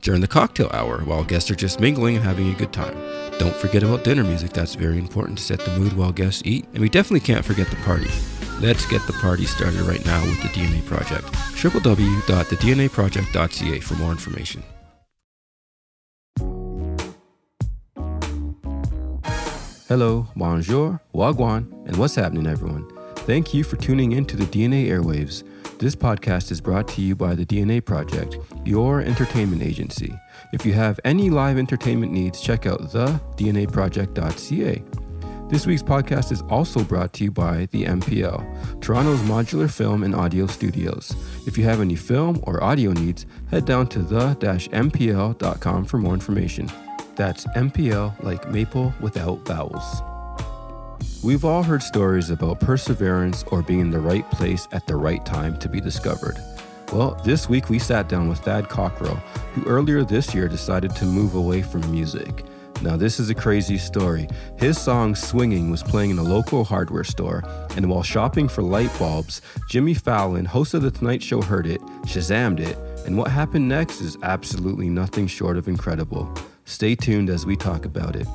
during the cocktail hour while guests are just mingling and having a good time. Don't forget about dinner music, that's very important to set the mood while guests eat. And we definitely can't forget the party. Let's get the party started right now with the DNA Project. www.thednaproject.ca for more information. Hello, bonjour, wagwan, and what's happening, everyone? Thank you for tuning in to the DNA Airwaves. This podcast is brought to you by the DNA Project, your entertainment agency. If you have any live entertainment needs, check out the thednaproject.ca. This week's podcast is also brought to you by the MPL, Toronto's modular film and audio studios. If you have any film or audio needs, head down to the-mpl.com for more information. That's MPL like maple without vowels. We've all heard stories about perseverance or being in the right place at the right time to be discovered. Well, this week we sat down with Thad Cockrell, who earlier this year decided to move away from music. Now, this is a crazy story. His song Swinging was playing in a local hardware store, and while shopping for light bulbs, Jimmy Fallon, host of The Tonight Show, heard it, Shazammed it, and what happened next is absolutely nothing short of incredible. Stay tuned as we talk about it.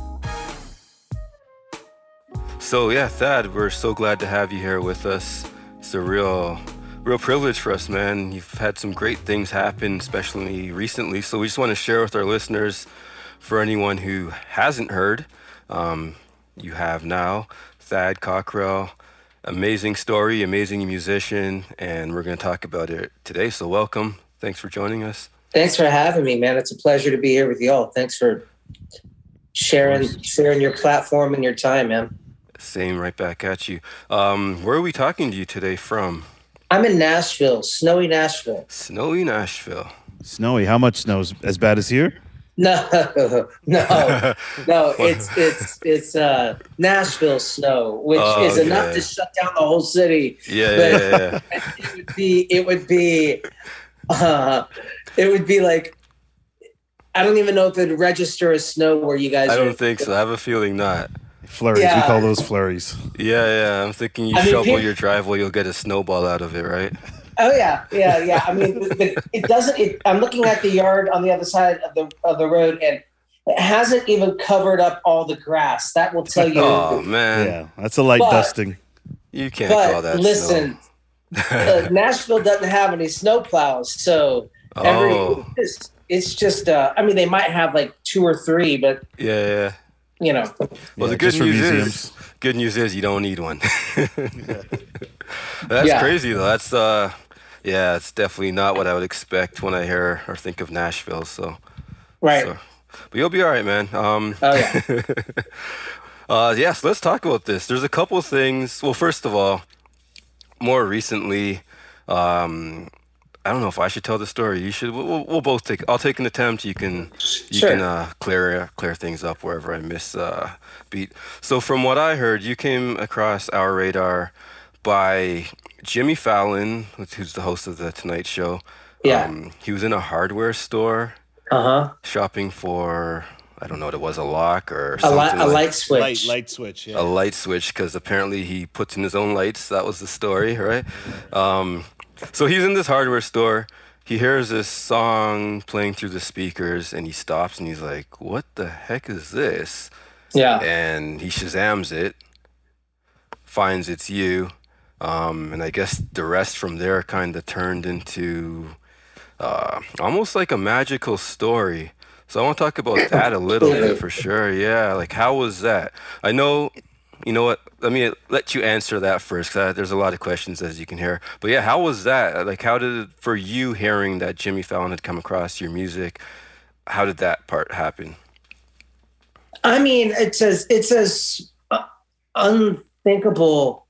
So yeah, Thad, we're so glad to have you here with us. It's a real, real privilege for us, man. You've had some great things happen, especially recently. So we just want to share with our listeners, for anyone who hasn't heard, um, you have now. Thad Cockrell, amazing story, amazing musician, and we're going to talk about it today. So welcome. Thanks for joining us. Thanks for having me, man. It's a pleasure to be here with y'all. Thanks for sharing sharing your platform and your time, man. Same right back at you. Um, where are we talking to you today from? I'm in Nashville, snowy Nashville. Snowy Nashville. Snowy. How much snow? As bad as here? No, no, no. It's it's it's uh, Nashville snow, which oh, is enough to shut down the whole city. Yeah, yeah, yeah, yeah. It would be. It would be. Uh, it would be like. I don't even know if it'd register as snow where you guys. I don't are. think so. I have a feeling not. Flurries. Yeah. We call those flurries. Yeah, yeah. I'm thinking you I shovel mean, your driveway, you'll get a snowball out of it, right? Oh yeah, yeah, yeah. I mean, the, the, it doesn't. It, I'm looking at the yard on the other side of the of the road, and it hasn't even covered up all the grass. That will tell you. oh man, yeah, that's a light but, dusting. You can't call that. Listen, uh, Nashville doesn't have any snow plows, so every oh. it's, it's just. Uh, I mean, they might have like two or three, but yeah, yeah you know. Well, yeah, the good news is, good news is you don't need one. That's yeah. crazy though. That's uh, yeah, it's definitely not what I would expect when I hear or think of Nashville. So, right. So, but you'll be all right, man. Um, oh yeah. uh, yes, let's talk about this. There's a couple of things. Well, first of all, more recently, um, I don't know if I should tell the story. You should. We'll, we'll both take. I'll take an attempt. You can. You sure. can uh, clear clear things up wherever I miss uh, beat. So from what I heard, you came across our radar by Jimmy Fallon, who's the host of the Tonight Show. Yeah. Um, he was in a hardware store. Uh huh. Shopping for I don't know what it was, a lock or a. Li- a like, light switch. Light, light switch, yeah. A light switch, because apparently he puts in his own lights. That was the story, right? Um, so he's in this hardware store. He hears this song playing through the speakers and he stops and he's like, What the heck is this? Yeah. And he Shazams it, finds it's you. Um, and I guess the rest from there kind of turned into uh, almost like a magical story. So I want to talk about that a little bit for sure. Yeah, like how was that? I know you know what? Let me let you answer that first, because there's a lot of questions as you can hear. But yeah, how was that? Like, how did for you hearing that Jimmy Fallon had come across your music? How did that part happen? I mean, it's as it's as unthinkable.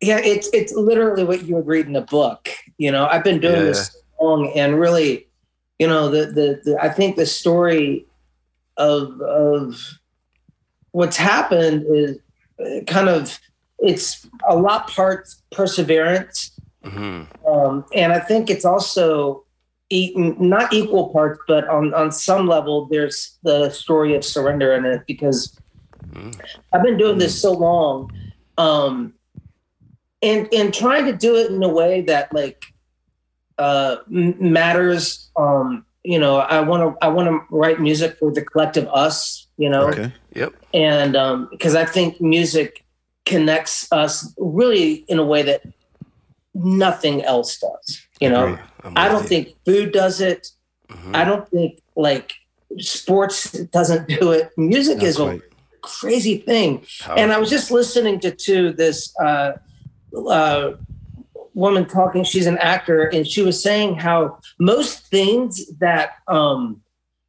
Yeah, it's it's literally what you would read in a book. You know, I've been doing yeah. this long, and really, you know, the, the the I think the story of of what's happened is kind of it's a lot part perseverance, hmm um, and I think it's also eaten not equal parts, but on on some level, there's the story of surrender in it because Mm. I've been doing this so long, um, and and trying to do it in a way that like uh, m- matters. Um, you know, I want to I want to write music for the collective us. You know, Okay. Yep. and um, because I think music connects us really in a way that nothing else does. You know, I don't think food does it. Mhm. I don't think like sports doesn't do it. Music Not is quite. a crazy thing. And I was just listening to, to this uh, uh, woman talking. She's an actor, and she was saying how most things that um,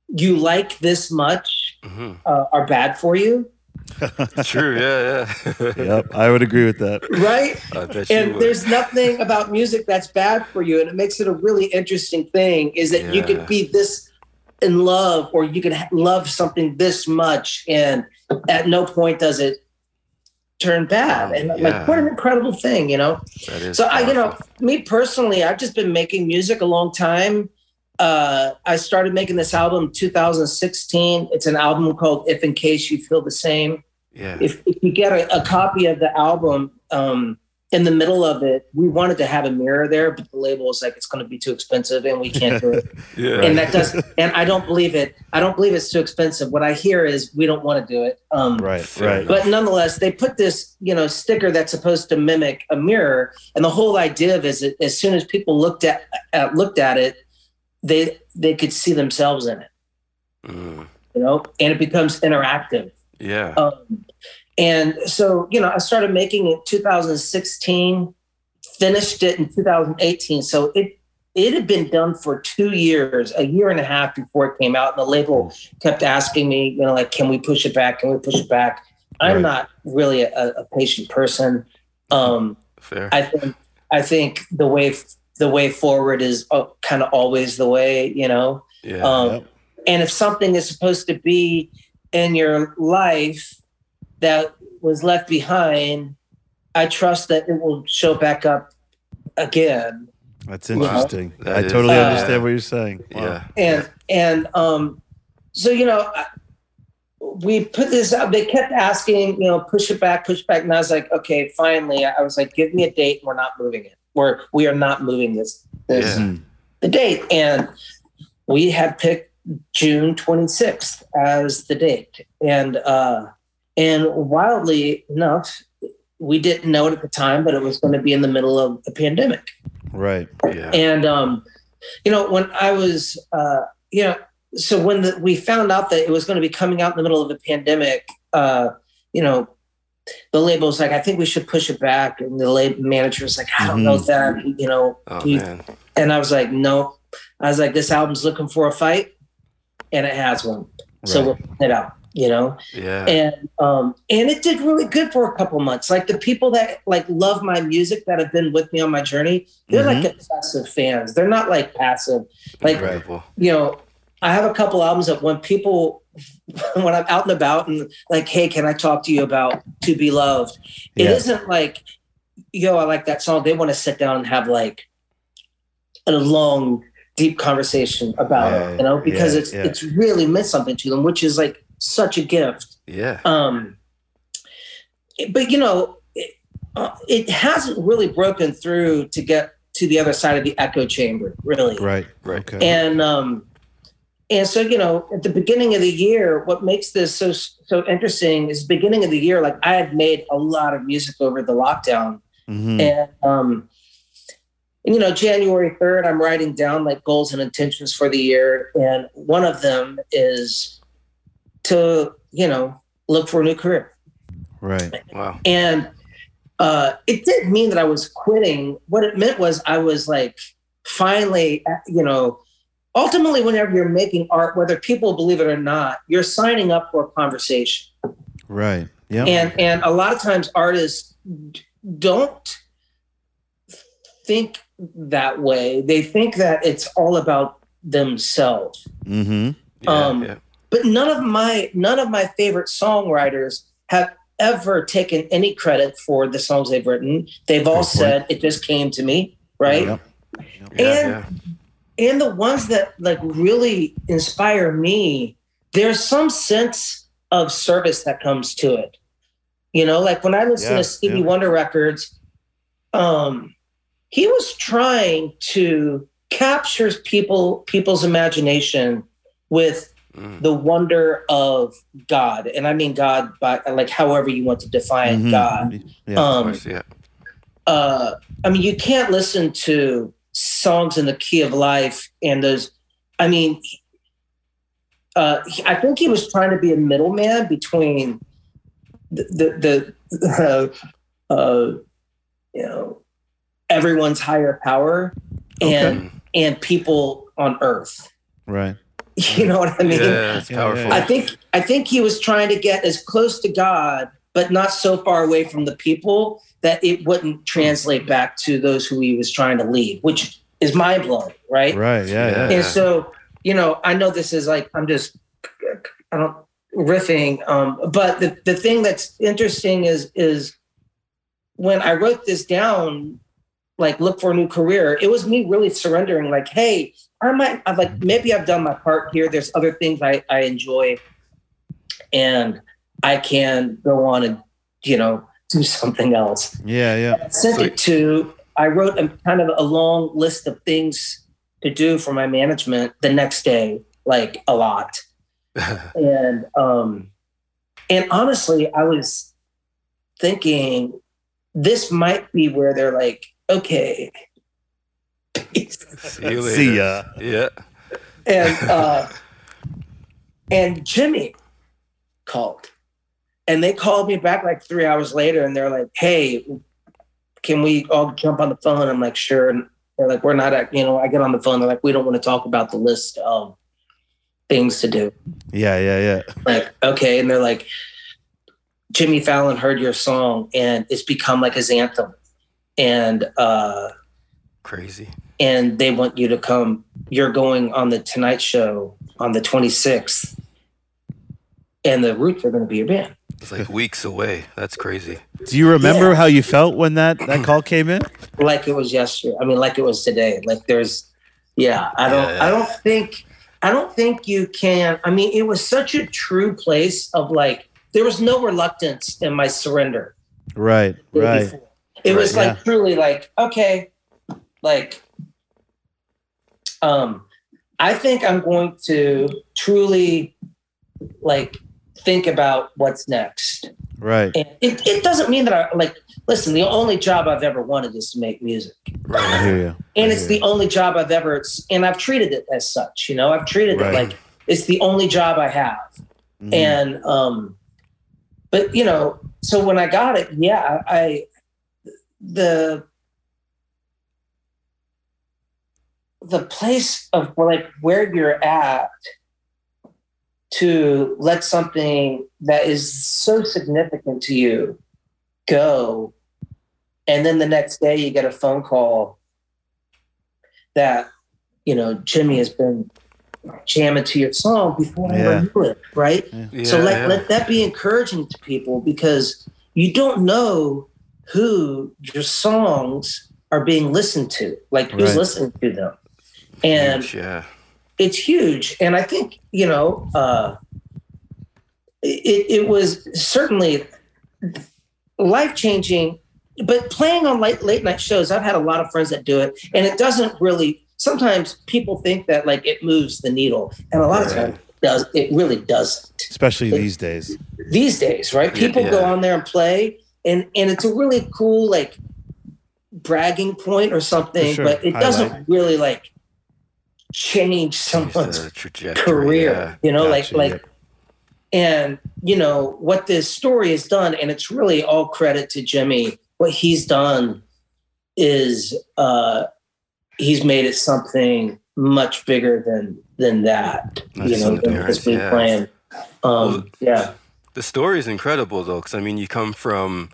you like this much Mhm. uh, are bad for you, True. Yeah. Yeah. Yep, I would agree with that. right? I bet you and there's nothing about music that's bad for you and it makes it a really interesting thing is that you could be this in love or you could ha- love something this much and at no point does it turn bad and yeah. like what an incredible thing you know so i you know me personally i've just been making music a long time uh, I started making this album 2016. It's an album called If in Case You Feel the Same Yeah. if, if you get a, a copy of the album um, in the middle of it, we wanted to have a mirror there, but the label was like, it's going to be too expensive and we can't do it. yeah. and that does, and I don't believe it. I don't believe it's too expensive. What I hear is we don't want to do it. Um, Right, right. But nonetheless, they put this, you know, sticker that's supposed to mimic a mirror, and the whole idea of is that as soon as people looked at uh, looked at it, they they could see themselves in it, Mm. you know, and it becomes interactive. Yeah. Um, and so, you know, I started making it 2016, finished it in 2018. So it it had been done for two years, a year and a half before it came out. And the label kept asking me, you know, like, can we push it back? Can we push it back? I'm Right. not really a, a patient person. Um, Fair. I think I think the way the way forward is uh, kind of always the way, you know. yeah. Um, Yep. And if something is supposed to be in your life that was left behind, I trust that it will show back up again. That's interesting. That I is- totally Uh, understand what you're saying. Wow. yeah. And and um, so you know, we put this out. They kept asking, you know, push it back, push it back, and I was like, okay, finally, I was like, give me a date. We're not moving it. We're we are not moving this this Yeah. The date, and we had picked June 26th as the date. And uh, and wildly enough, we didn't know it at the time, but it was going to be in the middle of the pandemic. Right. Yeah. And um, you know, when I was uh, you know, so when the, we found out that it was going to be coming out in the middle of the pandemic, uh, you know, the label was like, I think we should push it back, and the label manager was like, I don't know that, you know, oh and I was like, no. I was like, this album's looking for a fight, and it has one. So we're putting it out, you know. Yeah. And um, and it did really good for a couple months. Like the people that like love my music that have been with me on my journey, they're like obsessive fans. They're not like passive. Like Incredible. you know, I have a couple albums that when people when I'm out and about and like, hey, can I talk to you about To Be Loved? It Yeah. not like, yo, I like that song. They want to sit down and have like a long, deep conversation about Yeah, it, you know, because yeah, it's it's really meant something to them, which is like such a gift. Yeah. Um, but you know, it, uh, it hasn't really broken through to get to the other side of the echo chamber, really. Right. Right. Okay. And um, and so you know, at the beginning of the year, what makes this so so interesting is beginning of the year. Like I had made a lot of music over the lockdown, Mhm. and um, and, you know, January third, I'm writing down like goals and intentions for the year, and one of them is to you know look for a new career. Right. Wow. And uh, it didn't mean that I was quitting. What it meant was I was like, finally, uh, you know, ultimately, whenever you're making art, whether people believe it or not, you're signing up for a conversation. Right. Yeah. And and a lot of times artists don't think that way. They think that it's all about themselves. Mm-hmm. Yeah, Um, yeah. But none of my none of my favorite songwriters have ever taken any credit for the songs they've written. They've all said it just came to me, right? Yep. Yeah, and yeah. and the ones that like really inspire me there's some sense of service that comes to it you know like when i listen Yeah, to stevie yeah. wonder records um he was trying to capture people people's imagination with Mm. the wonder of god and i mean god by like however you want to define Mhm. god Yeah. Of um course, yeah. uh i mean you can't listen to songs in the key of life and those i mean uh i think he was trying to be a middleman between the the, the uh, uh you know everyone's higher power and and people on earth right. you know what i mean yeah, it's powerful. I think I think he was trying to get as close to God, but not so far away from the people that it wouldn't translate back to those who he was trying to lead, which is mind blowing, right? Right. Yeah. Yeah. Yeah. And so, you know, I know this is like I'm just I don't riffing, um, but the the thing that's interesting is is when I wrote this down, like look for a new career, it was me really surrendering, like, hey, I might I've like maybe I've done my part here. There's other things I, I enjoy and I can go on and, you know, do something else. Yeah. Yeah. I sent Sweet. it to I wrote a kind of a long list of things to do for my management the next day, like a lot. And um and honestly, I was thinking this might be where they're like, okay. See you later. See ya. Yeah. and uh and Jimmy called. And they called me back like three hours later and they're like, hey, can we all jump on the phone? I'm like, sure. And they're like, we're not at, you know, I get on the phone. They're like, we don't want to talk about the list of things to do. Yeah. Yeah. Yeah. Like, okay. And they're like, Jimmy Fallon heard your song and it's become like his anthem. And uh Crazy. And they want you to come. You're going on the Tonight Show on the 26th, and the Roots are going to be your band. It's like weeks away. That's crazy. Do you remember Yeah. how you felt when that that call came in? Like it was yesterday. I mean, like it was today. Like there's, yeah. I don't. Yeah. I don't think. I don't think you can. I mean, it was such a true place of like there was no reluctance in my surrender. Right. Right. before. It was Right, like truly like okay, like um I think I'm going to truly like think about what's next. Right. And it, it doesn't mean that I like listen, the only job I've ever wanted is to make music. I Right. hear you. And I it's the you. only job I've ever and I've treated it as such, you know. I've treated Right. it like it's the only job I have Mhm. and um but you know so when i got it yeah i the the place of like where you're at to let something that is so significant to you go and then the next day you get a phone call that you know jimmy has been jamming to your song before i Yeah. ever knew it right Yeah, so let, yeah. let that be encouraging to people because you don't know who your songs are being listened to, like who's Right. listening to them. And Huge, yeah. it's huge. And I think, you know, uh, it, it was certainly life changing, but playing on late, late night shows, I've had a lot of friends that do it, and it doesn't really, sometimes people think that like it moves the needle. And a lot of Right. times it does, it really doesn't especially these days. these days, right? Yeah, People go on there and play, and and it's a really cool like bragging point or something, sure. but it doesn't really like change someone's career. Yeah. You know, Gotcha, like like, and you know what this story has done, and it's really all credit to Jimmy. What he's done is uh he's made it something much bigger than than that. That's you know, than just me yeah. playing. Um, Well, yeah. The story is incredible though, because I mean, you come from,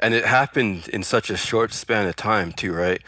and it happened in such a short span of time too, right?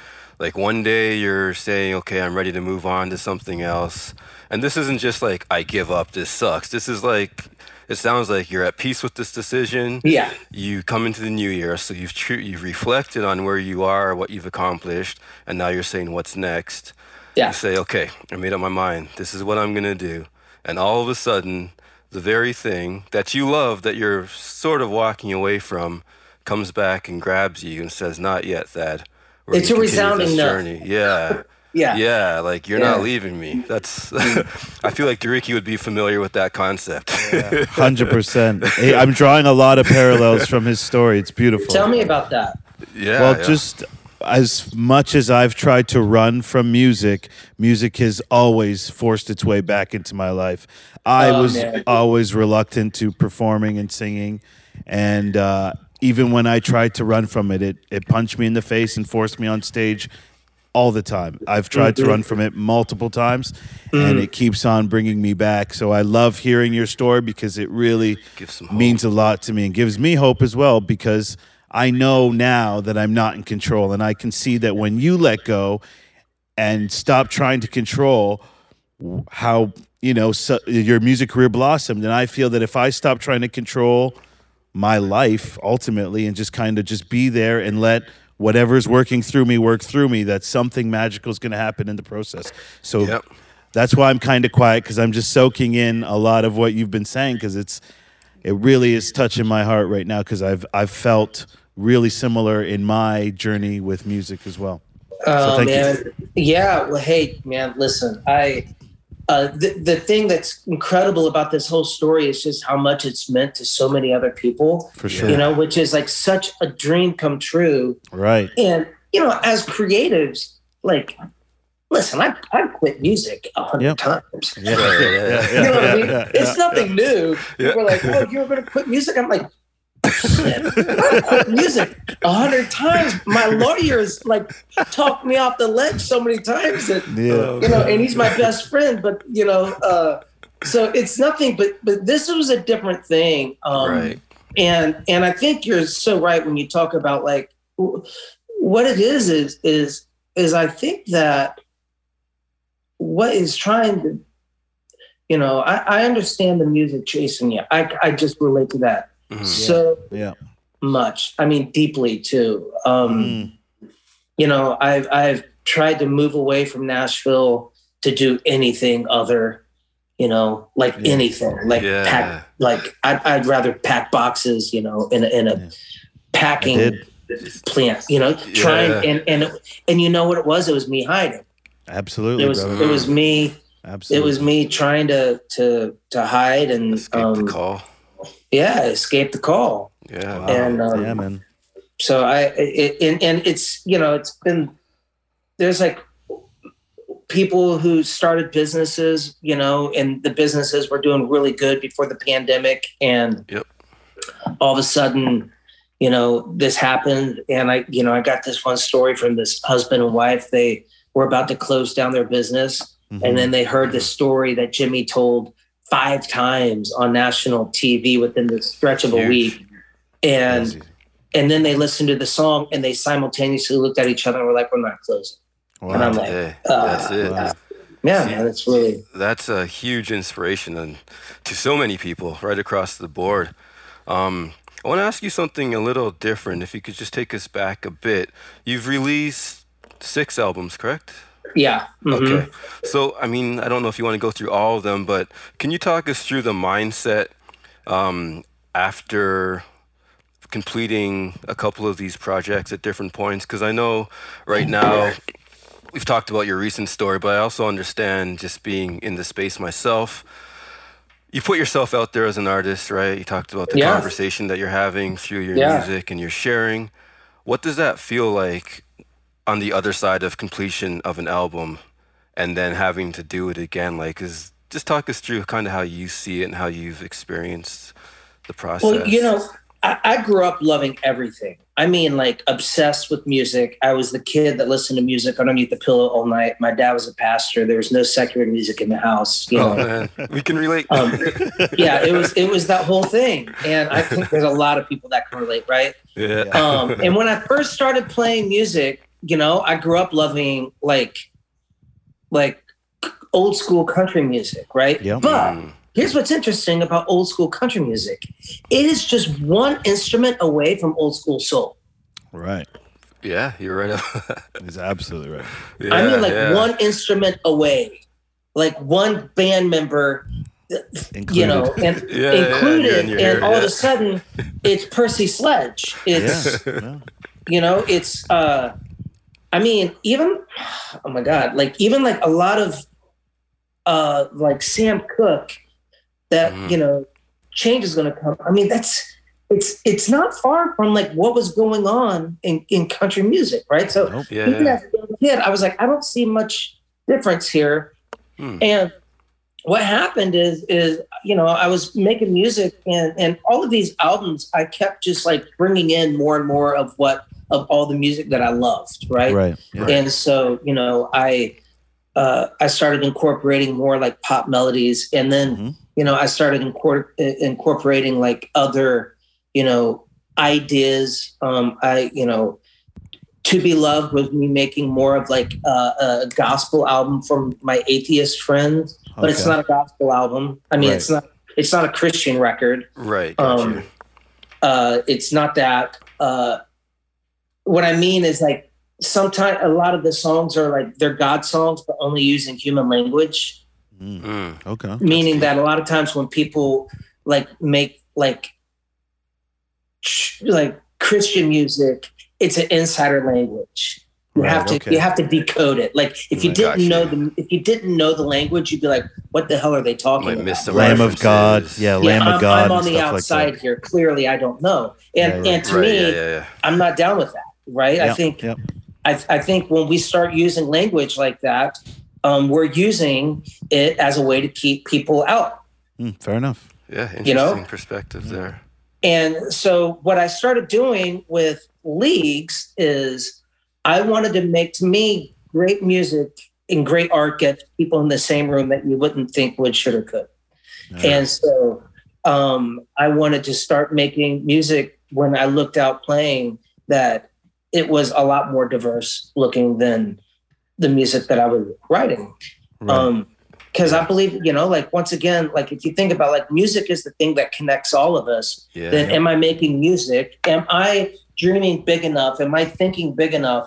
Like one day you're saying, okay, I'm ready to move on to something else. And this isn't just like, I give up, this sucks. This is like, it sounds like you're at peace with this decision. Yeah. You come into the new year, so you've tr- you've reflected on where you are, what you've accomplished, and now you're saying what's next. Yeah. You say, okay, I made up my mind. This is what I'm gonna do. And all of a sudden, the very thing that you love, that you're sort of walking away from, comes back and grabs you and says, "Not yet, Thad." We're It's gonna a resounding this no. journey." Yeah. Yeah. Yeah, like you're Yeah. not leaving me. That's. I feel like Deriki would be familiar with that concept. Hundred percent. I'm drawing a lot of parallels from his story. It's beautiful. Tell me about that. yeah. well, yeah. just as much as I've tried to run from music, music has always forced its way back into my life. I Oh, was man. always reluctant to performing and singing, and uh, even when I tried to run from it, it it punched me in the face and forced me on stage all the time. I've tried Mm-hmm. to run from it multiple times, and it keeps on bringing me back. So I love hearing your story because it really means a lot to me and gives me hope as well because I know now that I'm not in control, and I can see that when you let go and stop trying to control how you know so, your music career blossomed, and I feel that if I stop trying to control my life ultimately and just kind of just be there and let whatever's working through me work through me that something magical is going to happen in the process so Yep. that's why i'm kind of quiet because i'm just soaking in a lot of what you've been saying because it's it really is touching my heart right now because i've i've felt really similar in my journey with music as well Oh thank you. man, yeah. Well, hey, man, listen. I uh, the the thing that's incredible about this whole story is just how much it's meant to so many other people. for sure You know, which is like such a dream come true. right And you know, as creatives, like, listen, I I quit music a hundred Yep. times. yeah, Yeah, yeah, yeah. You know what I mean? yeah, it's yeah, nothing new. Yeah. People are like, "Oh, you're going to quit music?" I'm like, "Shit, music a hundred times." My lawyers like talked me off the ledge so many times that yeah. you know, and he's my best friend. But you know, uh, so it's nothing. But but this was a different thing. Um, Right. And and I think you're so right when you talk about like what it is is is is I think that what is trying to you know I, I understand the music chasing you. I I just relate to that Mhm. so yeah much. I mean deeply too. Um Mm. you know i've i've tried to move away from nashville to do anything other you know like Yeah. anything like Yeah. pack like I'd, I'd rather pack boxes you know in a, in a Yeah. packing plant you know trying Yeah. and and and you know what it was it was me hiding absolutely it was brother. it was me absolutely it was me trying to to to hide and Escape um, the call. Yeah escape the call Yeah. Wow. and, um, yeah man so I it, and, and it's you know it's been there's like people who started businesses you know and the businesses were doing really good before the pandemic and Yep. all of a sudden you know this happened and I you know I got this one story from this husband and wife they were about to close down their business Mhm. and then they heard the story that Jimmy told five times on national TV within the stretch of a Huge. week and Crazy. and then they listened to the song and they simultaneously looked at each other and were like, "We're not closing." Wow. and I'm like, Hey, uh, that's it. Wow. Yeah, man, it's really That's a huge inspiration and to so many people right across the board. Um, I want to ask you something a little different. If you could just take us back a bit. You've released six albums, correct? Yeah. mhm. Okay. So, I mean, I don't know if you want to go through all of them, but can you talk us through the mindset um, after completing a couple of these projects at different points? Because I know right now we've talked about your recent story, but I also understand just being in the space myself. You put yourself out there as an artist, right? You talked about the Yeah. conversation that you're having through your Yeah. music and you're sharing. What does that feel like on the other side of completion of an album and then having to do it again? Like, is just talk us through kind of how you see it and how you've experienced the process. Well, you know, I, I grew up loving everything. I mean, like obsessed with music. I was the kid that listened to music underneath the pillow all night. My dad was a pastor. There was no secular music in the house. You oh know, man, we can relate. um, yeah, it was it was that whole thing, and I think there's a lot of people that can relate, right? yeah. um, and when I first started playing music, you know, I grew up loving like like old school country music, right? Yep. But Mm. here's what's interesting about old school country music. It is just one instrument away from old school soul. Right. Yeah, you're right. about- He's absolutely right. yeah, I mean like yeah. one instrument away. Like one band member Included. you know, and Yeah, yeah, included, yeah, and, you're here, all of a sudden, it's Percy Sledge. It's yeah. yeah. you know, it's uh, I mean, even oh my god, like even like a lot of uh, like Sam Cooke, that Mhm. you know, change is going to come. I mean, that's it's it's not far from like what was going on in in country music, right? So Nope. Yeah, even yeah. as a young kid, I was like, I don't see much difference here. Hmm. And what happened is, is you know, I was making music, and and all of these albums, I kept just like bringing in more and more of what of all the music that I loved, right? Right. Yeah. And so, you know, I uh, I started incorporating more like pop melodies, and then Mhm. you know, I started incor- incorporating like other, you know, ideas. Um, I, you know, to be loved was me making more of like uh, a gospel album from my atheist friends, but it's not a gospel album. I mean, Right. it's not it's not a Christian record. Right. Um, uh, it's not that. What I mean is like sometimes a lot of the songs are like they're God songs, but only using human language Mm. Mm. Okay. meaning that a lot of times when people like make like like Christian music, it's an insider language. You Right, have to okay. you have to decode it. Like if you Right. didn't Gotcha. know the if you didn't know the language, you'd be like, "What the hell are they talking Might about?" miss the Lamb of God. references. Yeah, yeah, Lamb I'm, of God. I'm on the outside Like here. Clearly, I don't know, and Yeah, and to Right. me, Yeah, yeah, yeah. I'm not down with that. Right? I think Yep. I, I think when we start using language like that, um, we're using it as a way to keep people out. Mm, fair enough. Yeah. Interesting You know? perspective there. And so what I started doing with leagues is I wanted to make to me great music and great art get people in the same room that you wouldn't think would, should, or could. And so um, I wanted to start making music when I looked out playing that it was a lot more diverse looking than the music that I was writing. Right. Um, because I believe, you know, like once again, like if you think about like music is the thing that connects all of us, Yeah. then am I making music? Am I dreaming big enough? Am I thinking big enough?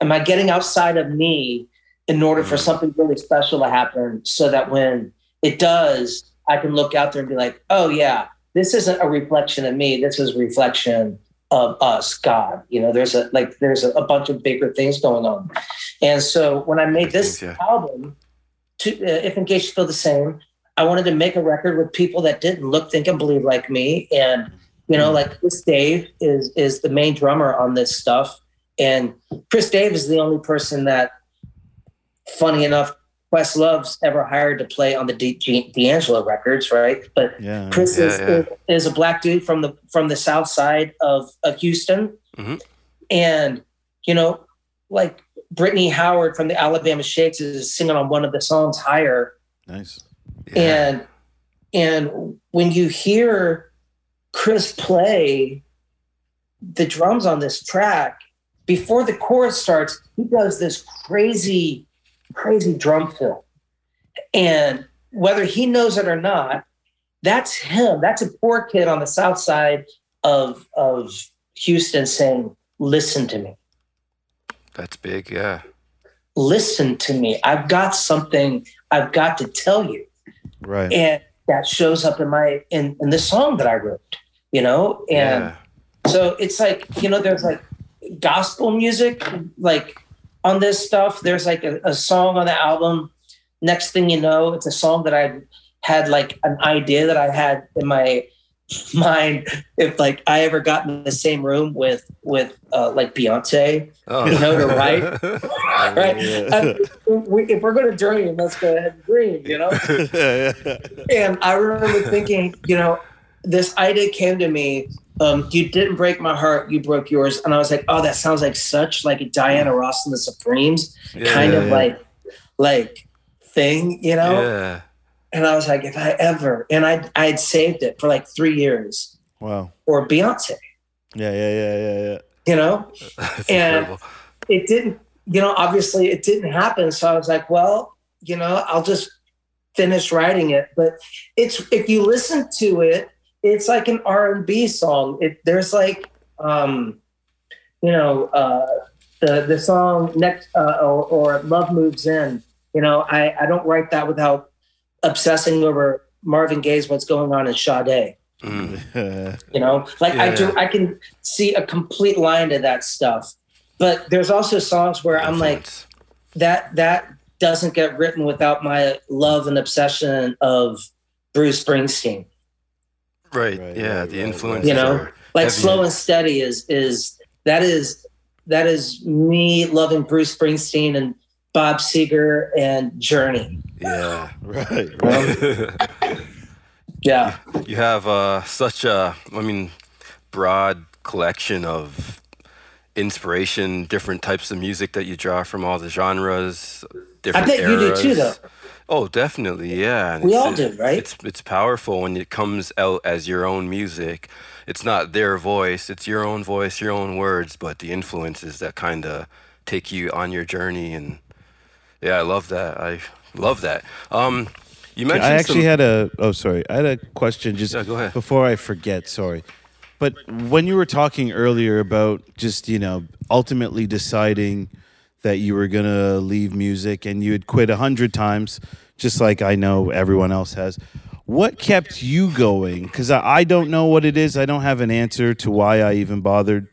Am I getting outside of me in order for Mm. something really special to happen so that when it does, I can look out there and be like, oh, yeah, this isn't a reflection of me. This is a reflection of us, God. You know, there's a like there's a, a bunch of bigger things going on. And so when I made this Things, album, to, uh, if you feel the same, I wanted to make a record with people that didn't look, think, and believe like me. And you know, like Chris Dave is is the main drummer on this stuff, and Chris Dave is the only person that, funny enough, Questlove's ever hired to play on the D- G- D'Angelo records, right? But yeah. Chris Yeah, is, yeah. is is a black dude from the from the south side of, of Houston, Mhm. and you know, like Brittany Howard from the Alabama Shakes is singing on one of the songs "Higher," Nice. Yeah. and and when you hear Chris play the drums on this track before the chorus starts, he does this crazy, crazy drum fill, and whether he knows it or not, that's him. That's a poor kid on the south side of of Houston saying, "Listen to me." That's big. Yeah. listen to me. I've got something I've got to tell you. Right. And that shows up in my in, in the song that I wrote, you know? And yeah. so it's like, you know, there's like gospel music, like on this stuff. There's like a, a song on the album. Next thing you know, it's a song that I had like an idea that I had in my mind if like I ever got in the same room with with uh, like Beyonce, Oh. you know, to write. right? Yeah. Um, we, if we're going to dream, let's go ahead and dream, you know? And I remember thinking, you know, this idea came to me. Um, you didn't break my heart, you broke yours. And I was like, oh, that sounds like such like a Diana Ross and the Supremes yeah. kind Yeah, of yeah. like, like thing, you know? Yeah. And I was like, if I ever, and I I had saved it for like three years wow. or Beyonce, Yeah, yeah, yeah, yeah, yeah. you know? And- incredible. it didn't, you know, obviously it didn't happen. So I was like, well, you know, I'll just finish writing it. But it's if you listen to it, it's like an R and B song. It there's like, um, you know, uh, the the song next uh, or, or Love Moves In. You know, I I don't write that without obsessing over Marvin Gaye's What's Going On in Sade. Mm. You know, like I do, I can see a complete line to that stuff. But there's also songs where I'm like, that that doesn't get written without my love and obsession of Bruce Springsteen. Right, Right, yeah, right, the right, influence. right. You know, are Like heavy. slow and steady is is that is that is me loving Bruce Springsteen and Bob Seger and Journey. Yeah. Right. Yeah. you have uh, such a, I mean, broad collection of inspiration, different types of music that you draw from all the genres, different I bet you do too, though. Oh, definitely, yeah. and We all do, right? It's it's powerful when it comes out as your own music. It's not their voice; it's your own voice, your own words, but the influences that kind of take you on your journey. And yeah, I love that. I love that. Um, you mentioned I actually some, had a. Oh, sorry. I had a question just Yeah, go ahead. before I forget. Sorry, but when you were talking earlier about just you know ultimately deciding that you were gonna leave music and you had quit a hundred times, just like I know everyone else has. What kept you going? Because I, I don't know what it is. I don't have an answer to why I even bothered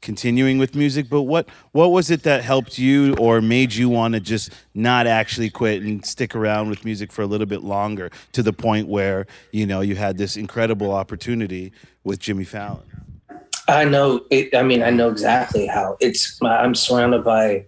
continuing with music. But what what was it that helped you or made you want to just not actually quit and stick around with music for a little bit longer to the point where you know you had this incredible opportunity with Jimmy Fallon? I know. It, I mean, I know exactly how it's. I'm surrounded by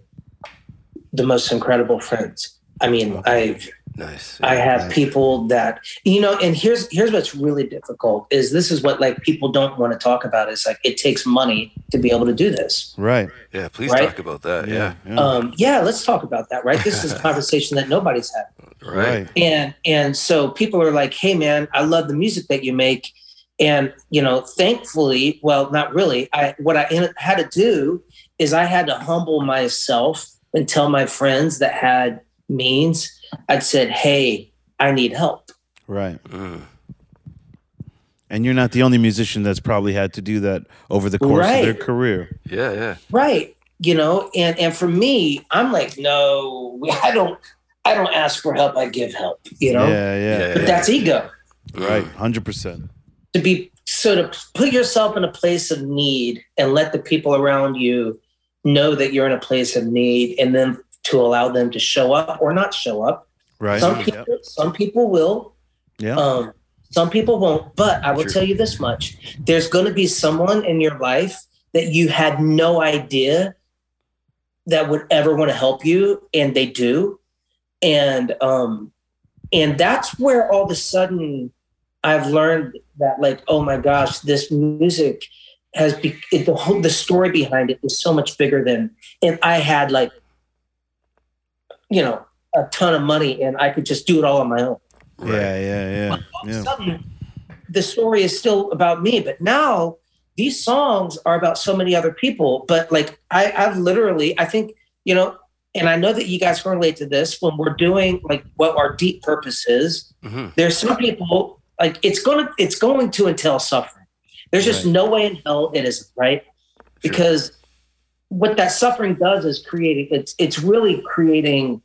the most incredible friends. I mean, I nice. I have right. people that you know, and here's here's what's really difficult is this is what like people don't want to talk about. Is like it takes money to be able to do this. Right. yeah, please right? talk about that. Yeah, yeah. Um, yeah, let's talk about that. Right, this is a conversation that nobody's had. right. and and so people are like hey man i love the music that you make and you know thankfully well not really i what i had to do is i had to humble myself and tell my friends that had means i'd said hey i need help Right. Mm. And you're not the only musician that's probably had to do that over the course of their career. Yeah, yeah. right you know and and for me i'm like no i don't i don't ask for help i give help you know Yeah, yeah. Yeah. but that's ego Right. Hundred percent. to be so to put yourself in a place of need and let the people around you know that you're in a place of need and then to allow them to show up or not show up Right. some Yeah. people some people will Yeah. um, some people won't but i will True. tell you this much there's going to be someone in your life that you had no idea that would ever want to help you and they do and um and that's where all of a sudden i've learned that like oh my gosh this music has be- it, the whole the story behind it is so much bigger than and i had like you know a ton of money and i could just do it all on my own Right. Yeah, yeah, yeah. all of a sudden the story is still about me but now these songs are about so many other people but like i i've literally i think you know and i know that you guys can relate to this when we're doing like what our deep purpose is hmm there's some people like it's gonna it's going to entail suffering there's just Right. no way in hell it isn't right? Because what that suffering does is creating it's it's really creating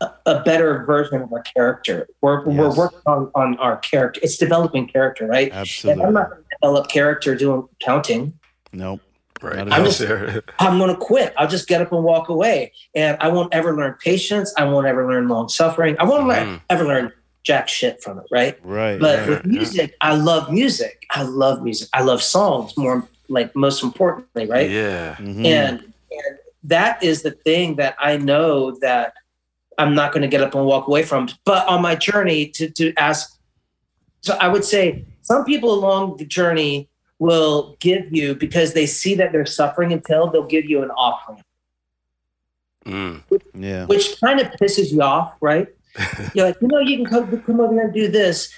a, a better version of our character. We're, we're working on, on our character. It's developing character right? And Absolutely. i'm not going to develop character doing counting. Nope. Right. I'm just- i'm going to quit. I'll just get up and walk away. And i won't ever learn patience. I won't ever learn long suffering. I won't learn, Mhm. ever learn jack shit from it right Right. but Yeah, with yeah. music i love music i love music i love songs more like most importantly right Yeah. Mhm. and and that is the thing that I know that I'm not going to get up and walk away from. But on my journey to to ask, so I would say some people along the journey will give you because they see that they're suffering until they'll give you an offering, Mm. yeah. which kind of pisses you off, right? You're like, you know, you can come, come over here and do this.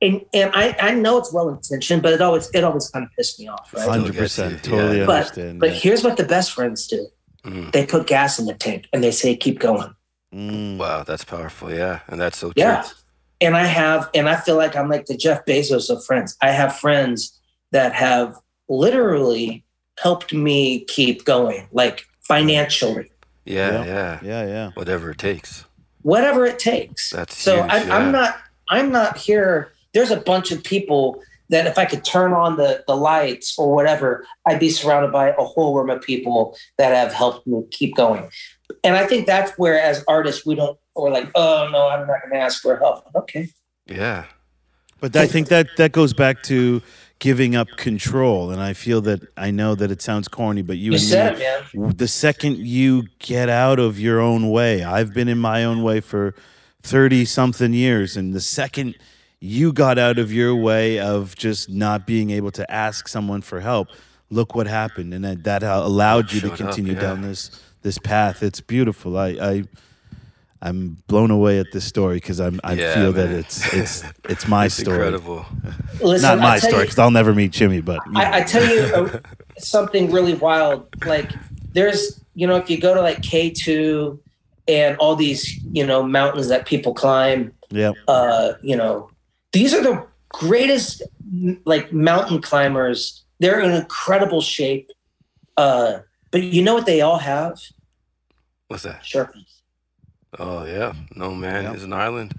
And, and I, I know it's well intentioned, but it always it always kind of pissed me off, right? Hundred percent. Totally Yeah. But understand. but yeah. here's what the best friends do. Mm. they put gas in the tank and they say keep going. Mm. Wow, that's powerful. Yeah, and that's so true. Yeah. And I have, and I feel like I'm like the Jeff Bezos of friends. I have friends that have literally helped me keep going, like financially, Yeah, Yeah. yeah, Yeah, yeah. Whatever it takes. Whatever it takes. That's so huge, I, yeah. I'm not, I'm not here. There's a bunch of people that if I could turn on the the lights or whatever, I'd be surrounded by a whole room of people that have helped me keep going. And I think that's where, as artists, we don't, we're like, oh no, I'm not going to ask for help. Okay. Yeah. But I think that that goes back to giving up control, and I feel that I know that it sounds corny, but you, You and said me, it, man. the second you get out of your own way, I've been in my own way for 30 something years. And the second you got out of your way of just not being able to ask someone for help, look what happened. And that, that allowed you to Showed up, continue yeah. down this, this path. It's beautiful. I, I, I'm blown away at this story because I'm I Yeah, feel that it's it's it's my It's story, incredible. Listen, not my story because I'll never meet Jimmy. But. I, I tell you uh, something really wild. Like there's, you know, if you go to like K2 and all these, you know, mountains that people climb, yeah, uh, you know, these are the greatest like mountain climbers. They're in incredible shape. Uh, but you know what they all have? What's that? Sherpas. Oh yeah. No man Yeah. is an island.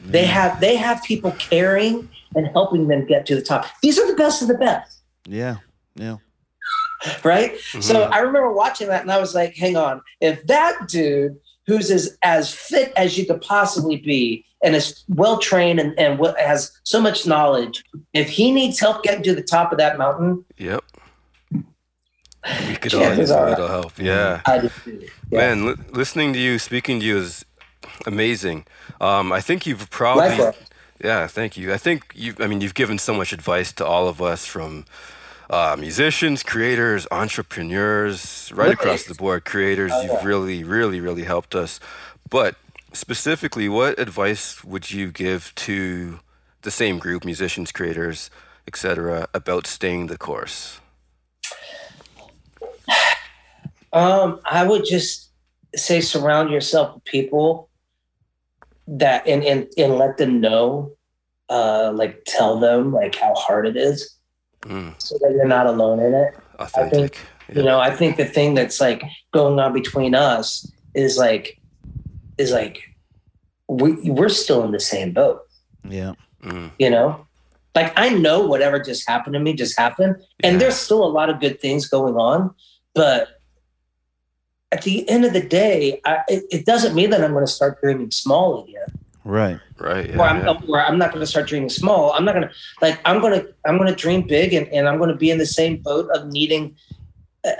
They have they have people caring and helping them get to the top. These are the best of the best. yeah, yeah. right? So Mhm. I remember watching that and I was like, hang on, if that dude who's as, as fit as you could possibly be and is well trained and, and what- has so much knowledge, if he needs help getting to the top of that mountain, Yep. We could all Chances use a little help. Yeah. I just do. Yeah. Man, li- listening to you, speaking to you is amazing. Um, I think you've probably, Likewise. yeah, thank you. I think you, I mean, you've given so much advice to all of us from uh, musicians, creators, entrepreneurs, right Really? across the board, creators. Oh, You've really, really, really helped us. But specifically, what advice would you give to the same group, musicians, creators, etc., about staying the course? Um, I would just say surround yourself with people that and and, and let them know, uh, like tell them like how hard it is Mm, so that you're not alone in it. authentic. You know, I think the thing that's like going on between us is like is like we we're still in the same boat, Yeah. Mm, you know? Like I know whatever just happened to me just happened. And yeah. there's still a lot of good things going on, but at the end of the day, I, it, it doesn't mean that I'm going to start dreaming small again. Right. right. Yeah, Or I'm, yeah. or I'm not going to start dreaming small. I'm not going to like. I'm going to. I'm going to dream big, and, and I'm going to be in the same boat of needing. uh,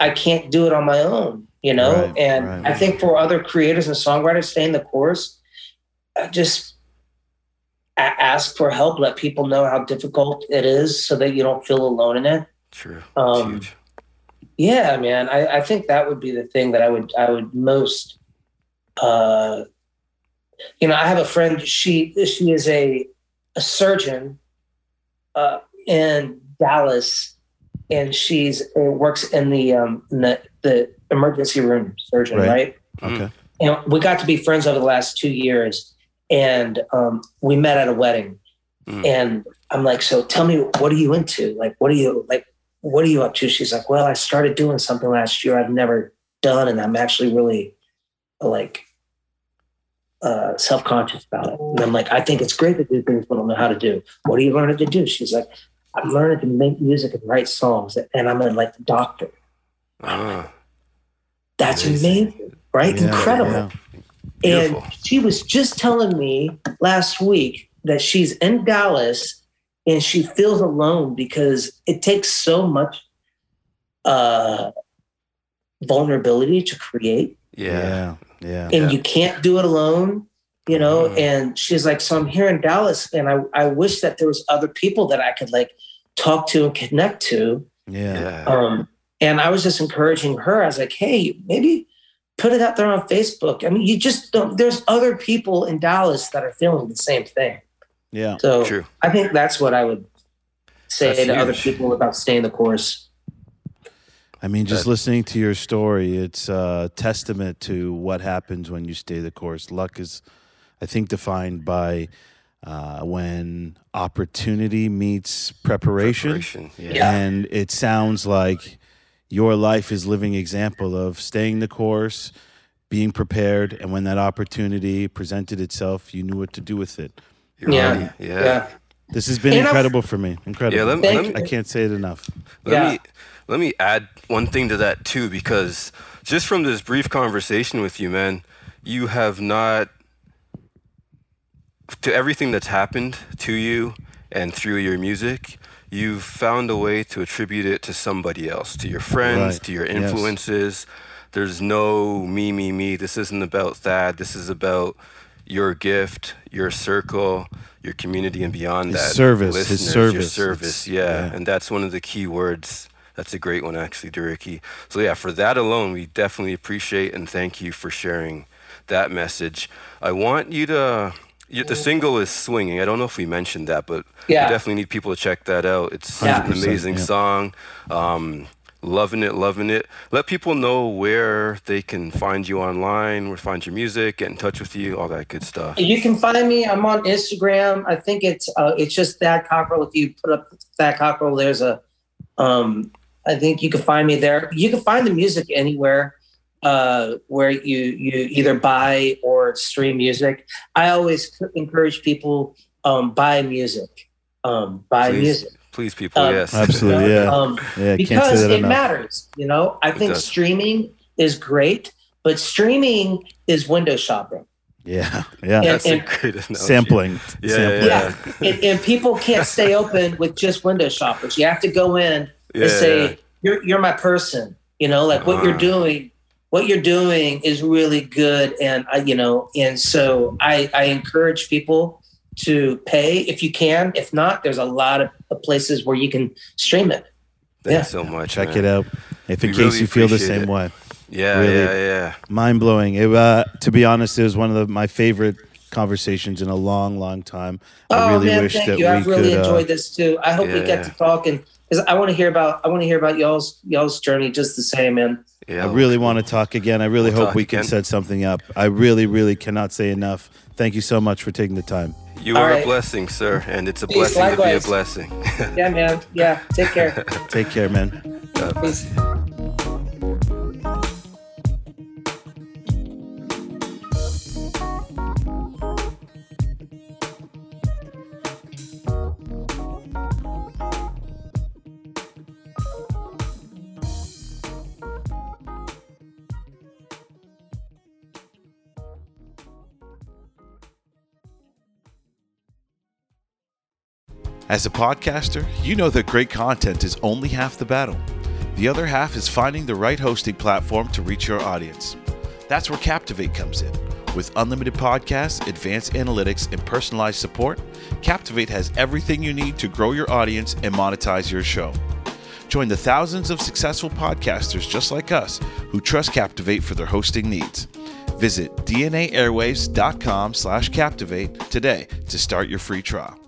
I can't do it on my own, you know. Right, and right. I think for other creators and songwriters, stay in the course. uh, Just a- ask for help. Let people know how difficult it is, so that you don't feel alone in it. True. Um, huge. Yeah, man. I, I think that would be the thing that I would I would most uh you know, I have a friend, she she is a a surgeon uh in Dallas and she's uh, works in the um in the, the emergency room surgeon, Right. right? Mm. Okay. And we got to be friends over the last two years and um we met at a wedding Mm. and I'm like, so tell me what are you into? Like what are you like what are you up to? She's like, well, I started doing something last year I've never done, and I'm actually really like uh, self conscious about it. And I'm like, I think it's great to do things we don't know how to do. What are you learning to do? She's like, I'm learning to make music and write songs, and I'm a, like the doctor. Ah, That's Amazing. amazing, right? Yeah, Incredible. yeah. And she was just telling me last week that she's in Dallas and she feels alone because it takes so much uh, vulnerability to create, yeah. Yeah. Yeah. and Yeah. you can't do it alone. You know, Mhm. and she's like, so I'm here in Dallas, and I, I wish that there was other people that I could like talk to and connect to. Yeah. Yeah. Um, and I was just encouraging her. I was like, hey, maybe put it out there on Facebook. I mean, you just don't, there's other people in Dallas that are feeling the same thing. Yeah. So True. I think that's what I would say That's to other people about staying the course. I mean, just That- listening to your story, it's a testament to what happens when you stay the course. Luck is, I think, defined by uh, when opportunity meets preparation. Preparation, Yeah. Yeah. And it sounds like your life is living example of staying the course, being prepared, and when that opportunity presented itself, you knew what to do with it. You're Yeah. right. Yeah. Yeah. This has been And I've- incredible for me. Incredible. Yeah, let let me- I can't say it enough. Let Yeah. me let me add one thing to that too, because just from this brief conversation with you, man, you have not to everything that's happened to you and through your music, you've found a way to attribute it to somebody else, to your friends, Right. to your Yes. influences. There's no me, me, me. This isn't about Thad. This is about your gift, your circle, your community, and beyond His that. service, his service. Your service, yeah. yeah. And that's one of the key words. That's a great one, actually, Duriki. So, yeah, for that alone, we definitely appreciate and thank you for sharing that message. I want you to. The single is swinging. I don't know if we mentioned that, but Yeah. we definitely need people to check that out. It's Yeah. an amazing yeah. song. Um, loving it, loving it. Let people know where they can find you online, where find your music, get in touch with you, all that good stuff. You can find me. I'm on Instagram. I think it's uh, it's just Thad Cockrell. If you put up Thad Cockrell, there's a. Um, I think you can find me there. You can find the music anywhere uh, where you you either buy or stream music. I always encourage people um, buy music. Um, buy Please. music. Please, people, Um, yes. Absolutely, yeah. Um, Yeah, because it enough. matters. You know, I It think does. streaming is great, but streaming is window shopping. Yeah, yeah. And- That's a and- great analogy. Sampling. Yeah, Sampling. yeah, Yeah, and, and people can't stay open with just window shoppers. You have to go in Yeah, and say, "You're you're my person." You know, like what you're Ah. doing. What you're doing is really good, and I, you know, and so I I encourage people to pay if you can. If not, there's a lot of of places where you can stream it. Thanks Yeah. so much. Check man. it out. If in We case really you feel the same it. way. Yeah, Really. yeah, yeah. Mind blowing. It, uh, to be honest, it was one of the, my favorite conversations in a long, long time. I oh really man, wish thank that you. we I've really could. Uh, enjoyed this too. I hope we Yeah. get to talk and because I want to hear about I want to hear about y'all's y'all's journey just the same, man. yeah I really want to talk again. I really We'll hope talk we can again. set something up. I really, really cannot say enough. Thank you so much for taking the time. You All are right. a blessing, sir, and it's a Peace, blessing to be a blessing. Yeah, man. Yeah. Take care. Take care, man. God Peace. As a podcaster, you know that great content is only half the battle. The other half is finding the right hosting platform to reach your audience. That's where Captivate comes in. With unlimited podcasts, advanced analytics, and personalized support, Captivate has everything you need to grow your audience and monetize your show. Join the thousands of successful podcasters just like us who trust Captivate for their hosting needs. Visit dnaairwaves.com slash captivate today to start your free trial.